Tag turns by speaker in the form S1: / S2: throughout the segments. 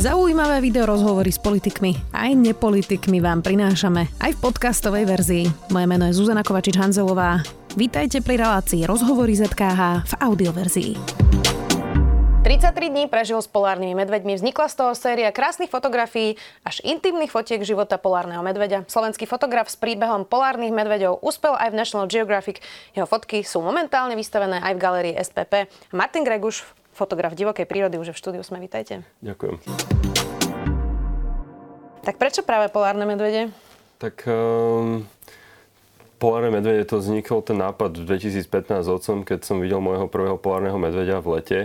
S1: Zaujímavé video rozhovory s politikmi aj nepolitikmi vám prinášame aj v podcastovej verzii. Moje meno je Zuzana Kovačič-Hanzelová. Vítajte pri relácii Rozhovory ZKH v audioverzii. 33 dní prežil s polárnymi medveďmi. Vznikla z toho séria krásnych fotografií až intimných fotiek života polárneho medveďa. Slovenský fotograf s príbehom polárnych medveďov uspel aj v National Geographic. Jeho fotky sú momentálne vystavené aj v galerii SPP. Martin Greguš, fotograf divokej prírody, už v štúdiu sme, vítajte.
S2: Ďakujem.
S1: Tak prečo práve polárne medvede?
S2: Tak um, polárne medvede to vznikol ten nápad v 2015 s otcom, keď som videl môjho prvého polárneho medveďa v lete.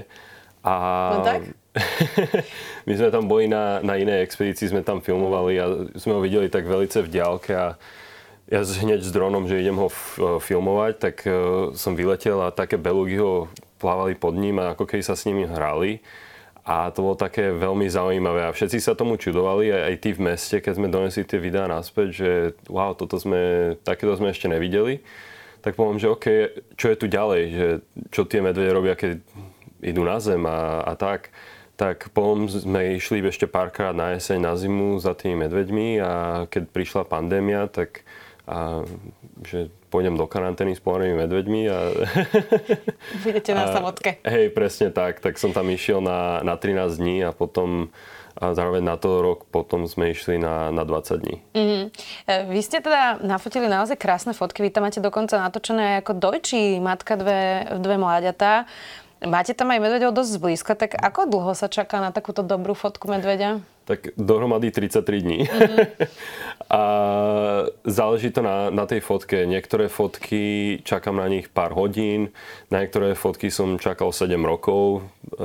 S1: A no tak?
S2: my sme tam boli na, na inej expedícii, sme tam filmovali a sme ho videli tak velice v diálke a ja hneď s dronom, že idem ho filmovať, tak uh, som vyletel a také belugy ho plávali pod ním a ako keď sa s nimi hrali. A to bolo také veľmi zaujímavé a všetci sa tomu čudovali, aj, aj tí v meste, keď sme donesli tie videá naspäť, že wow, toto sme, takéto sme ešte nevideli. Tak poviem, že OK, čo je tu ďalej, že čo tie medvede robia, keď idú na zem a, a tak. Tak potom sme išli ešte párkrát na jeseň, na zimu za tými medveďmi a keď prišla pandémia, tak a že pôjdem do karantény s pohanými medveďmi. A,
S1: Budete na samotke.
S2: Hej, presne tak. Tak som tam išiel na, na 13 dní a potom a zároveň na to rok potom sme išli na, na 20 dní. Mm-hmm.
S1: Vy ste teda nafotili naozaj krásne fotky. Vy tam máte dokonca natočené ako dojčí matka dve, dve mláďatá. Máte tam aj medveďov dosť zblízka, tak ako dlho sa čaká na takúto dobrú fotku medveďa?
S2: Tak dohromady 33 dní. Mm-hmm. a záleží to na, na tej fotke. Niektoré fotky čakám na nich pár hodín, na niektoré fotky som čakal 7 rokov. E,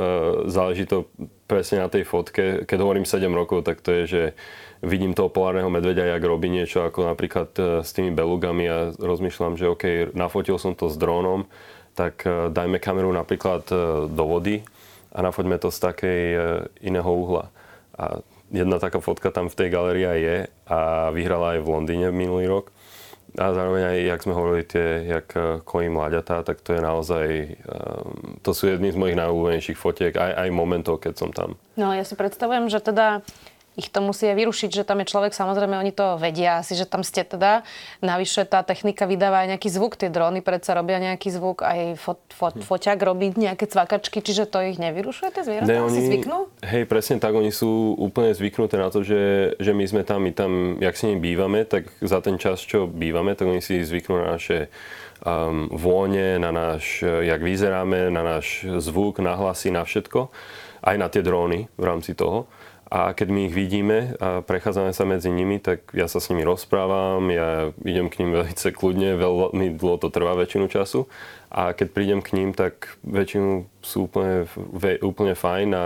S2: záleží to presne na tej fotke. Keď hovorím 7 rokov, tak to je, že vidím toho polárneho medveďa, jak robí niečo, ako napríklad e, s tými belugami a rozmýšľam, že OK, nafotil som to s drónom, tak e, dajme kameru napríklad do vody a nafoďme to z takej iného uhla. A jedna taká fotka tam v tej galerii je a vyhrala aj v Londýne minulý rok. A zároveň aj, jak sme hovorili, tie, jak eh, kojí mláďatá, tak to je naozaj, um, to sú jedny z mojich najúbenejších fotiek, aj, aj momentov, keď som tam.
S1: No ja si predstavujem, že teda ich to musí aj vyrušiť, že tam je človek, samozrejme oni to vedia asi, že tam ste teda. Navyše tá technika vydáva aj nejaký zvuk, tie dróny predsa robia nejaký zvuk, aj fot, fot, hm. foťák robí nejaké cvakačky, čiže to ich nevyrušuje, tie zvieratá? Ne, oni, si zvyknú?
S2: Hej, presne tak, oni sú úplne zvyknuté na to, že, že my sme tam, my tam, jak s nimi bývame, tak za ten čas, čo bývame, tak oni si zvyknú na naše um, vône, na náš, jak vyzeráme, na náš zvuk, na hlasy, na všetko. Aj na tie dróny v rámci toho. A keď my ich vidíme a prechádzame sa medzi nimi, tak ja sa s nimi rozprávam, ja idem k ním veľmi kľudne, veľmi dlho to trvá väčšinu času. A keď prídem k ním, tak väčšinu sú úplne, úplne fajn a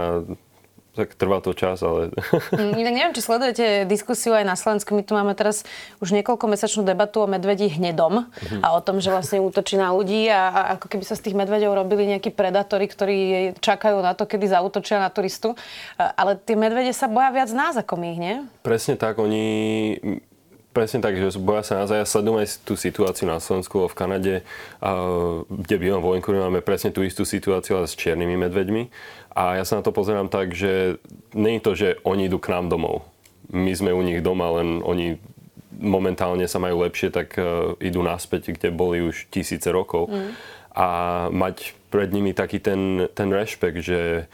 S2: tak trvá to čas, ale...
S1: Mm, inak neviem, či sledujete diskusiu aj na Slovensku. My tu máme teraz už niekoľko mesačnú debatu o medvedí hnedom mm-hmm. a o tom, že vlastne útočí na ľudí a, a ako keby sa z tých medveďov robili nejakí predátori, ktorí čakajú na to, kedy zautočia na turistu. Ale tie medvede sa boja viac nás ako my, nie?
S2: Presne tak. Oni Presne tak, že boja sa nás. Ja sledujem aj tú situáciu na Slovensku, v Kanade, kde bývam vo Vancouveru, máme presne tú istú situáciu, ale s čiernymi medveďmi. A ja sa na to pozerám tak, že nie je to, že oni idú k nám domov. My sme u nich doma, len oni momentálne sa majú lepšie, tak uh, idú naspäť, kde boli už tisíce rokov. Mm. A mať pred nimi taký ten, ten rešpekt, že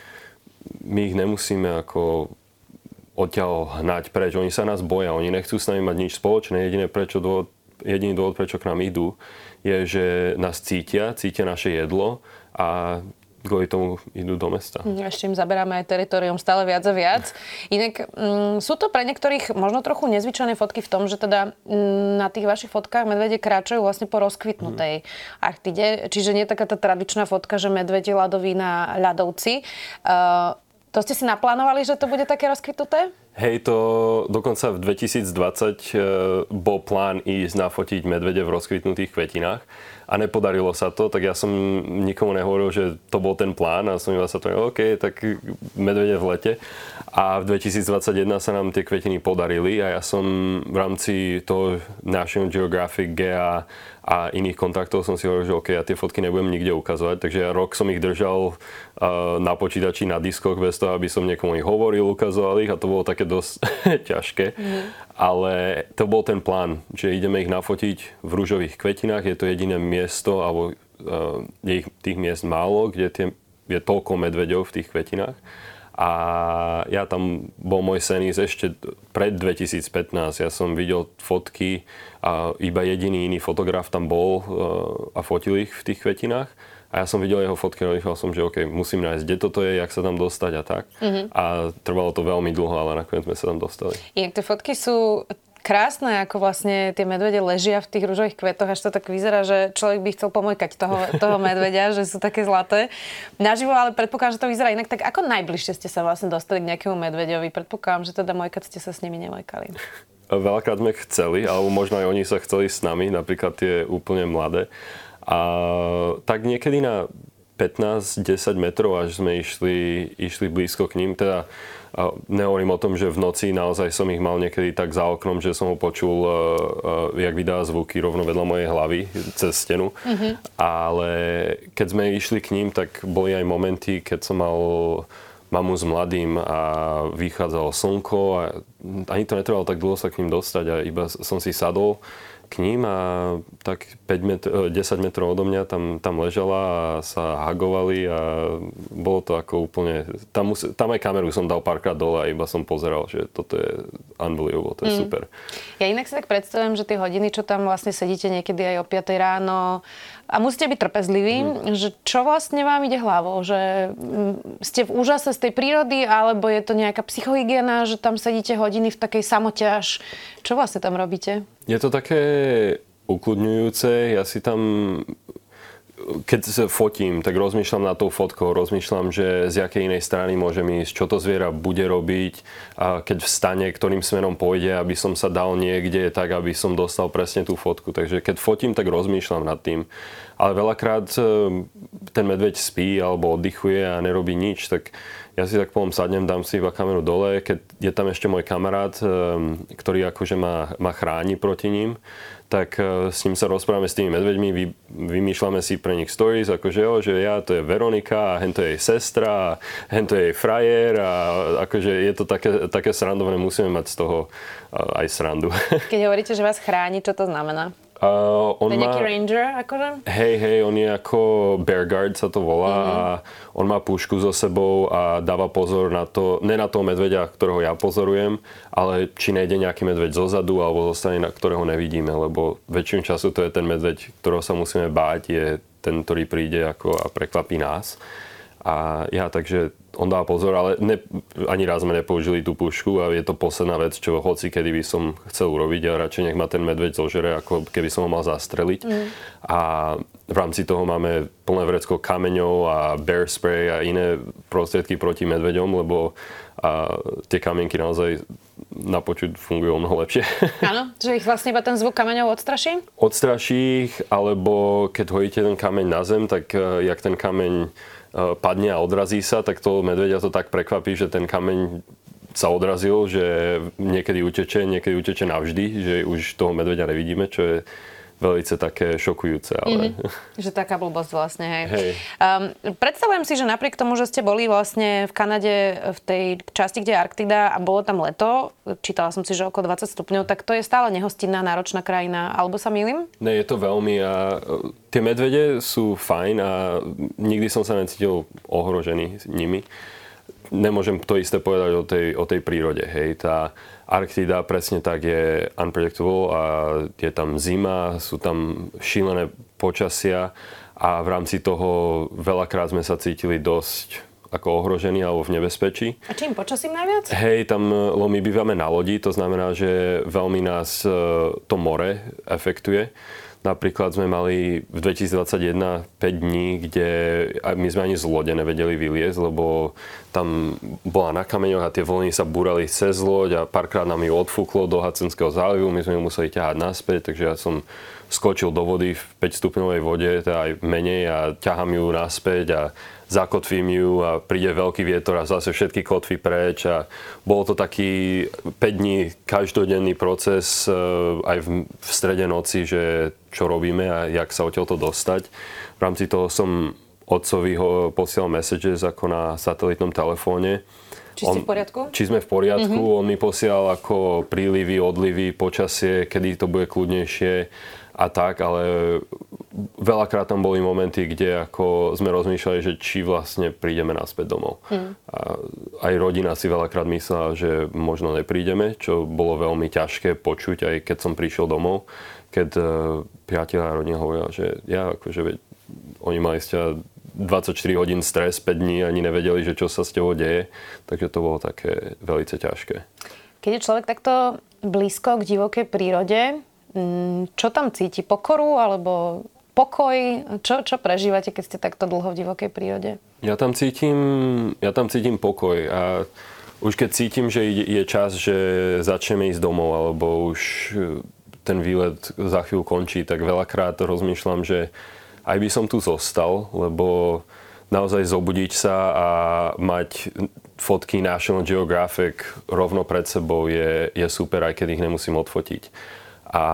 S2: my ich nemusíme ako odtiaľ hnať preč. Oni sa nás boja, oni nechcú s nami mať nič spoločné. Jediné prečo dôvod, jediný dôvod, prečo k nám idú, je, že nás cítia, cítia naše jedlo a kvôli tomu idú do mesta.
S1: Ešte im zaberáme aj teritorium stále viac a viac. Inak m, mm, sú to pre niektorých možno trochu nezvyčajné fotky v tom, že teda m, mm, na tých vašich fotkách medvede kráčajú vlastne po rozkvitnutej mm. Arktide. Čiže nie taká tá tradičná fotka, že medvede ľadoví na ľadovci. Uh, to ste si naplánovali, že to bude také rozkvituté?
S2: Hej, to dokonca v 2020 e, bol plán ísť nafotiť medvede v rozkvitnutých kvetinách a nepodarilo sa to, tak ja som nikomu nehovoril, že to bol ten plán a som iba sa to OK, tak medvede v lete. A v 2021 sa nám tie kvetiny podarili a ja som v rámci toho National Geographic GA a iných kontaktov som si hovoril, že OK, ja tie fotky nebudem nikde ukazovať, takže ja rok som ich držal uh, na počítači, na diskoch bez toho, aby som niekomu ich hovoril, ukazoval ich a to bolo také dosť ťažké. Mm. Ale to bol ten plán, že ideme ich nafotiť v rúžových kvetinách, je to jediné miesto, alebo uh, je ich tých miest málo, kde tie, je toľko medveďov v tých kvetinách. A ja tam bol môj sen ešte pred 2015. Ja som videl fotky a iba jediný iný fotograf tam bol uh, a fotil ich v tých kvetinách. A ja som videl jeho fotky a rýchlo som, že OK, musím nájsť, kde toto je, jak sa tam dostať a tak. Mm-hmm. A trvalo to veľmi dlho, ale nakoniec sme sa tam dostali.
S1: Jak tie fotky sú krásne, ako vlastne tie medvede ležia v tých rúžových kvetoch, až to tak vyzerá, že človek by chcel pomojkať toho, toho medvedia, že sú také zlaté. Naživo, ale predpokladám, že to vyzerá inak. Tak ako najbližšie ste sa vlastne dostali k nejakému medveďovi? Predpokladám, že teda mojkať ste sa s nimi nemojkali.
S2: Veľakrát sme chceli, alebo možno aj oni sa chceli s nami, napríklad tie úplne mladé. A tak niekedy na 15-10 metrov, až sme išli, išli blízko k ním. Teda nehovorím o tom, že v noci naozaj som ich mal niekedy tak za oknom, že som ho počul, uh, uh, jak vydá zvuky rovno vedľa mojej hlavy cez stenu. Mm-hmm. Ale keď sme išli k ním, tak boli aj momenty, keď som mal mamu s mladým a vychádzalo slnko a ani to netrvalo tak dlho sa k ním dostať a iba som si sadol k ním a tak 5 metr, 10 metrov odo mňa tam, tam ležala a sa hagovali a bolo to ako úplne... Tam, mus, tam aj kameru som dal párkrát dole a iba som pozeral, že toto je unbelievable, to je mm. super.
S1: Ja inak si tak predstavujem, že tie hodiny, čo tam vlastne sedíte niekedy aj o 5 ráno a musíte byť trpezliví, mm. že čo vlastne vám ide hlavou? Že mm, ste v úžase z tej prírody alebo je to nejaká psychohygiena, že tam sedíte hodiny v takej samote až... Čo vlastne tam robíte?
S2: Je to také ukludňujúce. Ja si tam keď sa fotím, tak rozmýšľam na tou fotkou, rozmýšľam, že z jakej inej strany môžem ísť, čo to zviera bude robiť a keď vstane, ktorým smerom pôjde, aby som sa dal niekde tak, aby som dostal presne tú fotku. Takže keď fotím, tak rozmýšľam nad tým. Ale veľakrát e, ten medveď spí alebo oddychuje a nerobí nič, tak ja si tak poviem sadnem, dám si iba kameru dole, keď je tam ešte môj kamarát, e, ktorý akože ma, ma chráni proti ním, tak e, s ním sa rozprávame s tými medveďmi, vy, vymýšľame si pre nich stories, akože jo, že ja to je Veronika a hen to je jej sestra a hen to je jej frajer a akože je to také, také srandovné, musíme mať z toho aj srandu.
S1: Keď hovoríte, že vás chráni, čo to znamená?
S2: Uh,
S1: on to je má, nejaký ranger, akože?
S2: Hej, hej, on je ako bear guard sa to volá mm-hmm. a on má pušku so sebou a dáva pozor na to, ne na toho medveďa, ktorého ja pozorujem, ale či nejde nejaký medveď zo zadu alebo zostane, na ktorého nevidíme, lebo väčšinu času to je ten medveď, ktorého sa musíme báť, je ten, ktorý príde ako a prekvapí nás. A ja takže on dá pozor, ale ne, ani raz sme nepoužili tú pušku a je to posledná vec, čo hoci kedy by som chcel urobiť a radšej nech ma ten medveď zožere, ako keby som ho mal zastreliť. Mm. A v rámci toho máme plné vrecko kameňov a bear spray a iné prostriedky proti medveďom, lebo a tie kamienky naozaj na počuť fungujú mnoho lepšie.
S1: Áno, že ich vlastne iba ten zvuk kameňov odstraší?
S2: Odstraší ich, alebo keď hojíte ten kameň na zem, tak uh, jak ten kameň padne a odrazí sa, tak to medvedia to tak prekvapí, že ten kameň sa odrazil, že niekedy uteče, niekedy uteče navždy, že už toho medvedia nevidíme, čo je veľmi také šokujúce. Ale...
S1: Mm-hmm. Že taká blbosť vlastne, hej. hej. Um, predstavujem si, že napriek tomu, že ste boli vlastne v Kanade v tej časti, kde je Arktida a bolo tam leto, čítala som si, že okolo 20 stupňov, tak to je stále nehostinná, náročná krajina, alebo sa milím?
S2: Ne, je to veľmi a e, tie medvede sú fajn a nikdy som sa necítil ohrožený nimi. Nemôžem to isté povedať o tej, o tej prírode, hej. Tá, Arktida presne tak je unpredictable a je tam zima, sú tam šílené počasia a v rámci toho veľakrát sme sa cítili dosť ako ohrožení alebo v nebezpečí.
S1: A čím počasím najviac?
S2: Hej, tam, lebo my bývame na lodi, to znamená, že veľmi nás e, to more efektuje. Napríklad sme mali v 2021 5 dní, kde my sme ani z lode nevedeli vyliezť, lebo tam bola na kameňoch a tie vlny sa búrali cez loď a párkrát nám ju odfúklo do Hacenského zálivu, my sme ju museli ťahať naspäť, takže ja som skočil do vody v 5 stupňovej vode, teda aj menej a ťahám ju naspäť a zakotvím ju a príde veľký vietor a zase všetky kotvy preč a bolo to taký 5 dní každodenný proces e, aj v, v strede noci, že čo robíme a jak sa odtiaľ to dostať. V rámci toho som otcovi ho posielal messages ako na satelitnom telefóne.
S1: Či ste v poriadku?
S2: Či sme v poriadku. Mm-hmm. On mi posielal ako prílivy, odlivy, počasie, kedy to bude kľudnejšie a tak, ale veľakrát tam boli momenty, kde ako sme rozmýšľali, že či vlastne prídeme naspäť domov. Mm. A aj rodina si veľakrát myslela, že možno neprídeme, čo bolo veľmi ťažké počuť, aj keď som prišiel domov, keď uh, priatelia a rodina hovorila, že ja akože oni mali ste 24 hodín stres, 5 dní, ani nevedeli, že čo sa s tebou deje, takže to bolo také veľmi ťažké.
S1: Keď je človek takto blízko k divokej prírode, čo tam cíti? Pokoru alebo pokoj? Čo, čo prežívate, keď ste takto dlho v divokej prírode?
S2: Ja tam cítim, ja tam cítim pokoj a už keď cítim, že je čas, že začneme ísť domov alebo už e, ten výlet za chvíľu končí, tak veľakrát rozmýšľam, že aj by som tu zostal, lebo naozaj zobudiť sa a mať fotky National Geographic rovno pred sebou je, je super, aj keď ich nemusím odfotiť. A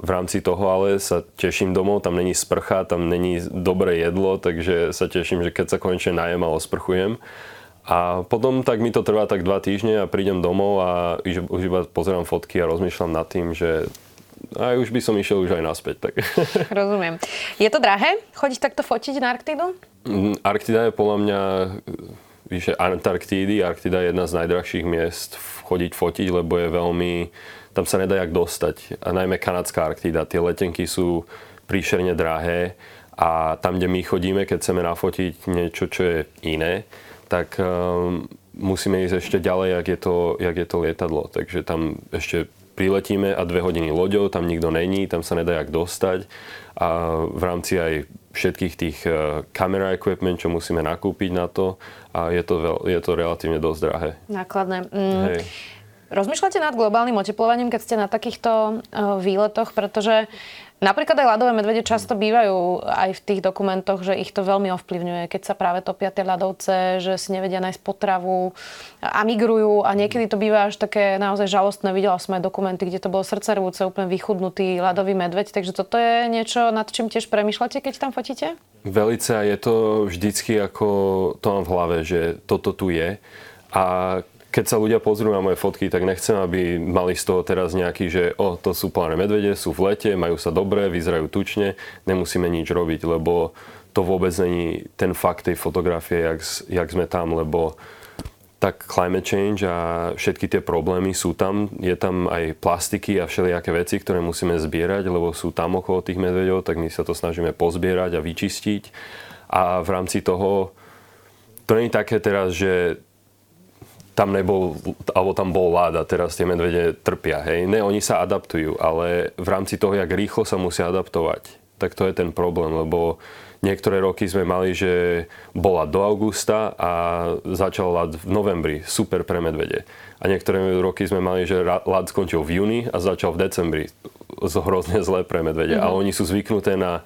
S2: v rámci toho ale sa teším domov, tam není sprcha, tam není dobré jedlo, takže sa teším, že keď sa konečne najem a osprchujem. A potom tak mi to trvá tak dva týždne a prídem domov a už, iba pozerám fotky a rozmýšľam nad tým, že aj už by som išiel už aj naspäť. Tak.
S1: Rozumiem. Je to drahé chodiť takto fotiť na Arktidu?
S2: Mm, Arktida je podľa mňa vyše Antarktídy. Arktida je jedna z najdrahších miest chodiť fotiť, lebo je veľmi tam sa nedá jak dostať. A najmä kanadská Arktída. Tie letenky sú príšerne drahé a tam, kde my chodíme, keď chceme nafotiť niečo, čo je iné, tak um, musíme ísť ešte ďalej, jak je, to, jak je to lietadlo. Takže tam ešte priletíme a dve hodiny loďou, tam nikto není, tam sa nedá jak dostať. A v rámci aj všetkých tých uh, camera equipment, čo musíme nakúpiť na to a je to, je to relatívne dosť drahé.
S1: Nákladné. Mm. Hej. Rozmýšľate nad globálnym oteplovaním, keď ste na takýchto uh, výletoch, pretože napríklad aj ľadové medvede často bývajú aj v tých dokumentoch, že ich to veľmi ovplyvňuje, keď sa práve topia tie ľadovce, že si nevedia nájsť potravu a migrujú a niekedy to býva až také naozaj žalostné. Videla som aj dokumenty, kde to bolo srdcervúce, úplne vychudnutý ľadový medveď, takže toto je niečo, nad čím tiež premyšľate, keď tam fotíte?
S2: Velice je to vždycky ako to mám v hlave, že toto tu je. A keď sa ľudia pozrú na moje fotky, tak nechcem, aby mali z toho teraz nejaký, že o, to sú pláne medvede, sú v lete, majú sa dobre, vyzerajú tučne, nemusíme nič robiť, lebo to vôbec není ten fakt tej fotografie, jak, jak sme tam, lebo tak climate change a všetky tie problémy sú tam. Je tam aj plastiky a všelijaké veci, ktoré musíme zbierať, lebo sú tam okolo tých medveďov, tak my sa to snažíme pozbierať a vyčistiť. A v rámci toho, to nie je také teraz, že tam nebol, alebo tam bol láda, teraz tie medvede trpia, hej. Ne, oni sa adaptujú, ale v rámci toho, jak rýchlo sa musia adaptovať, tak to je ten problém, lebo niektoré roky sme mali, že bola do augusta a začal ľad v novembri, super pre medvede. A niektoré roky sme mali, že ľad skončil v júni a začal v decembri, hrozne zlé pre medvede. Mm-hmm. A oni sú zvyknuté na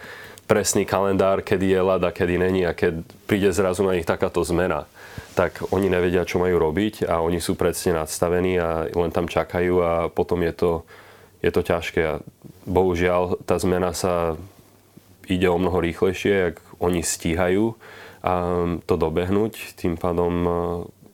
S2: presný kalendár, kedy je ľad a kedy není a keď príde zrazu na nich takáto zmena tak oni nevedia, čo majú robiť a oni sú predsne nadstavení a len tam čakajú a potom je to, je to ťažké. A bohužiaľ, tá zmena sa ide o mnoho rýchlejšie, ak oni stíhajú a to dobehnúť. Tým pádom e,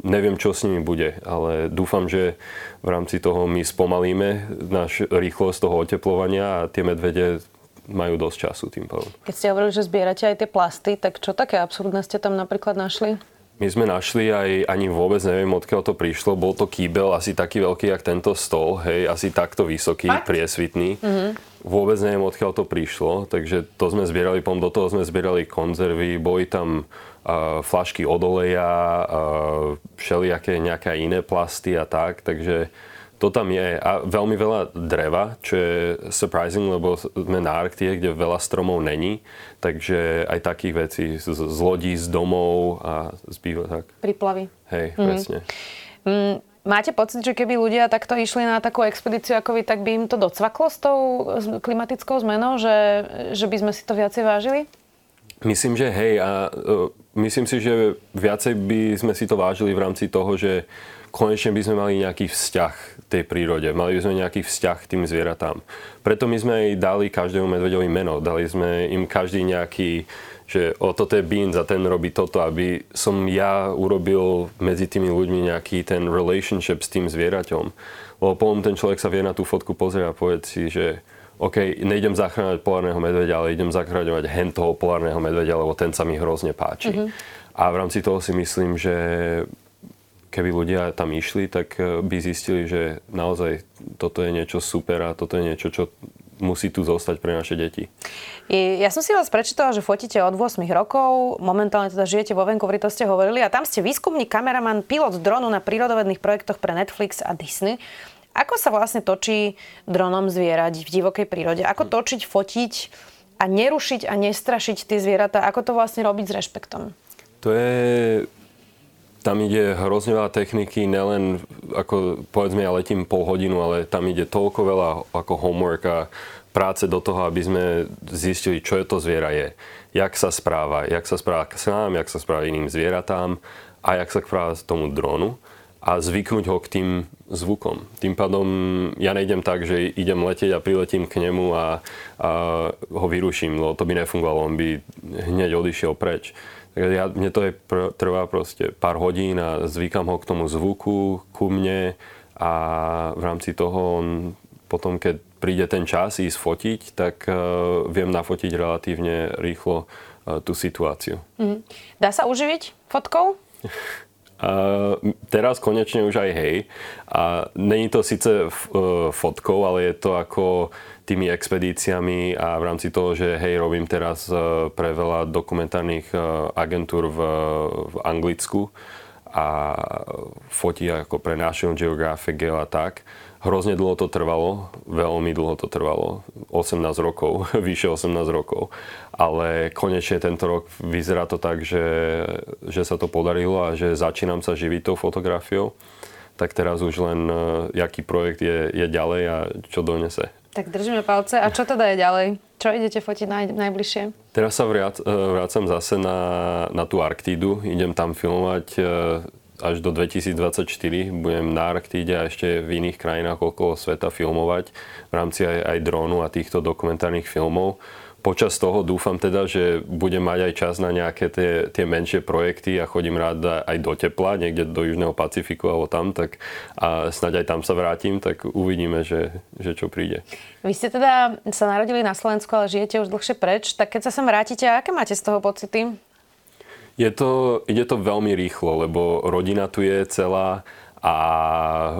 S2: neviem, čo s nimi bude, ale dúfam, že v rámci toho my spomalíme náš rýchlosť toho oteplovania a tie medvede majú dosť času tým pádom.
S1: Keď ste hovorili, že zbierate aj tie plasty, tak čo také absurdné ste tam napríklad našli?
S2: My sme našli aj, ani vôbec neviem, odkiaľ to prišlo. Bol to kýbel asi taký veľký, jak tento stol, hej, asi takto vysoký, Fakt? priesvitný. Mm-hmm. Vôbec neviem, odkiaľ to prišlo, takže to sme zbierali, pom do toho sme zbierali konzervy, boli tam uh, flašky od oleja, uh, všelijaké nejaké iné plasty a tak, takže to tam je. A veľmi veľa dreva, čo je surprising, lebo sme na Arktie, kde veľa stromov není. Takže aj takých vecí z, z lodí, z domov a z býva tak.
S1: Príplavy.
S2: Hej, mm. presne.
S1: Mm, máte pocit, že keby ľudia takto išli na takú expedíciu ako vy, tak by im to docvaklo s tou klimatickou zmenou, že, že by sme si to viacej vážili?
S2: Myslím, že hej a uh, myslím si, že viacej by sme si to vážili v rámci toho, že konečne by sme mali nejaký vzťah tej prírode, mali by sme nejaký vzťah k tým zvieratám. Preto my sme aj dali každému medveďovi meno, dali sme im každý nejaký, že o toto je Beans a ten robí toto, aby som ja urobil medzi tými ľuďmi nejaký ten relationship s tým zvieraťom. Lebo potom ten človek sa vie na tú fotku pozrieť a povedať si, že OK, nejdem zachráňovať polárneho medveďa, ale idem zachráňovať hen toho polárneho medveďa, lebo ten sa mi hrozne páči. Mm-hmm. A v rámci toho si myslím, že keby ľudia tam išli, tak eh, by zistili, že naozaj toto je niečo super a toto je niečo, čo musí tu zostať pre naše deti.
S1: Ja som si vás prečítala, že fotíte od 8 rokov, momentálne teda žijete vo Vancouveri, to ste hovorili, a tam ste výskumník, kameraman, pilot dronu na prírodovedných projektoch pre Netflix a Disney. Ako sa vlastne točí dronom zvierať v divokej prírode? Ako točiť, fotiť a nerušiť a nestrašiť tie zvieratá? Ako to vlastne robiť s rešpektom?
S2: To je... Tam ide hrozne veľa techniky, nelen ako povedzme ja letím pol hodinu, ale tam ide toľko veľa ako homework a práce do toho, aby sme zistili, čo je to zviera je. Jak sa správa, jak sa správa k nám, jak sa správa iným zvieratám a jak sa správa tomu dronu a zvyknúť ho k tým zvukom. Tým pádom ja nejdem tak, že idem letieť a priletím k nemu a, a ho vyruším, lebo to by nefungovalo, on by hneď odišiel preč. Takže ja, mne to je pr- trvá proste pár hodín a zvykam ho k tomu zvuku, ku mne a v rámci toho on potom, keď príde ten čas ísť fotiť, tak uh, viem nafotiť relatívne rýchlo uh, tú situáciu. Mm.
S1: Dá sa uživiť fotkou?
S2: Uh, teraz konečne už aj hej. A není to síce uh, fotkou, ale je to ako tými expedíciami a v rámci toho, že hej, robím teraz uh, pre veľa dokumentárnych uh, agentúr v, v Anglicku a fotí ako pre National Geographic a tak Hrozne dlho to trvalo, veľmi dlho to trvalo, 18 rokov, vyše 18 rokov. Ale konečne tento rok vyzerá to tak, že, že sa to podarilo a že začínam sa živiť tou fotografiou. Tak teraz už len, uh, jaký projekt je, je ďalej a čo donese.
S1: Tak držíme palce. A čo teda je ďalej? Čo idete fotiť naj, najbližšie?
S2: Teraz sa vrát, vrácam zase na, na tú Arktídu. Idem tam filmovať uh, až do 2024 budem na Arktíde a ešte v iných krajinách okolo sveta filmovať v rámci aj, aj drónu a týchto dokumentárnych filmov. Počas toho dúfam teda, že budem mať aj čas na nejaké tie, tie menšie projekty a chodím rád aj do tepla, niekde do Južného Pacifiku alebo tam, tak a snáď aj tam sa vrátim, tak uvidíme, že, že čo príde.
S1: Vy ste teda sa narodili na Slovensku, ale žijete už dlhšie preč, tak keď sa sem vrátite, aké máte z toho pocity?
S2: Je to, ide to veľmi rýchlo, lebo rodina tu je celá a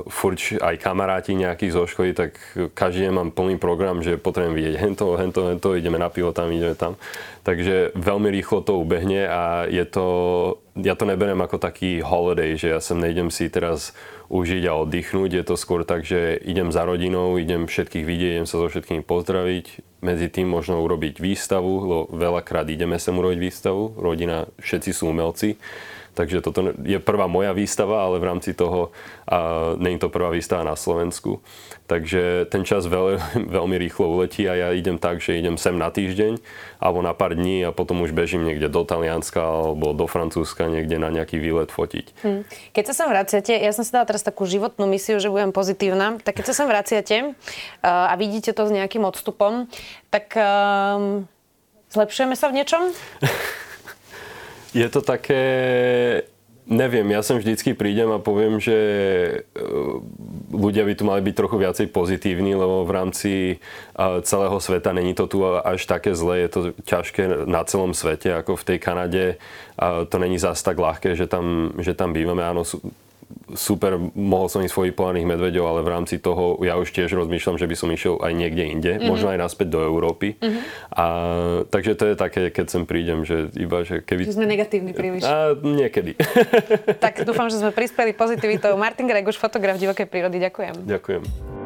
S2: furt aj kamaráti nejakí zo školy, tak každý deň mám plný program, že potrebujem vidieť hento, hento, hento, ideme na pivo tam, ideme tam. Takže veľmi rýchlo to ubehne a je to, ja to neberiem ako taký holiday, že ja sem nejdem si teraz užiť a oddychnúť. Je to skôr tak, že idem za rodinou, idem všetkých vidieť, idem sa so všetkými pozdraviť. Medzi tým možno urobiť výstavu, lebo veľakrát ideme sem urobiť výstavu. Rodina, všetci sú umelci. Takže toto je prvá moja výstava, ale v rámci toho a není to prvá výstava na Slovensku. Takže ten čas veľ, veľmi rýchlo uletí a ja idem tak, že idem sem na týždeň alebo na pár dní a potom už bežím niekde do Talianska alebo do Francúzska niekde na nejaký výlet fotiť. Hmm.
S1: Keď sa sem vraciate, ja som si dala teraz takú životnú misiu, že budem pozitívna, tak keď sa sem vraciate uh, a vidíte to s nejakým odstupom, tak uh, zlepšujeme sa v niečom?
S2: Je to také... Neviem, ja sem vždycky prídem a poviem, že e, ľudia by tu mali byť trochu viacej pozitívni, lebo v rámci e, celého sveta není to tu až také zlé, je to ťažké na celom svete, ako v tej Kanade. To není zas tak ľahké, že tam, že tam bývame. Áno, sú, super, mohol som ísť svojich polárnych medveďov, ale v rámci toho ja už tiež rozmýšľam, že by som išiel aj niekde inde, mm-hmm. možno aj naspäť do Európy. Mm-hmm. A, takže to je také, keď sem prídem, že iba, že keby...
S1: Že sme negatívni príliš.
S2: A, niekedy.
S1: tak dúfam, že sme prispeli pozitivitou. Martin Greguš, fotograf divokej prírody, ďakujem.
S2: Ďakujem.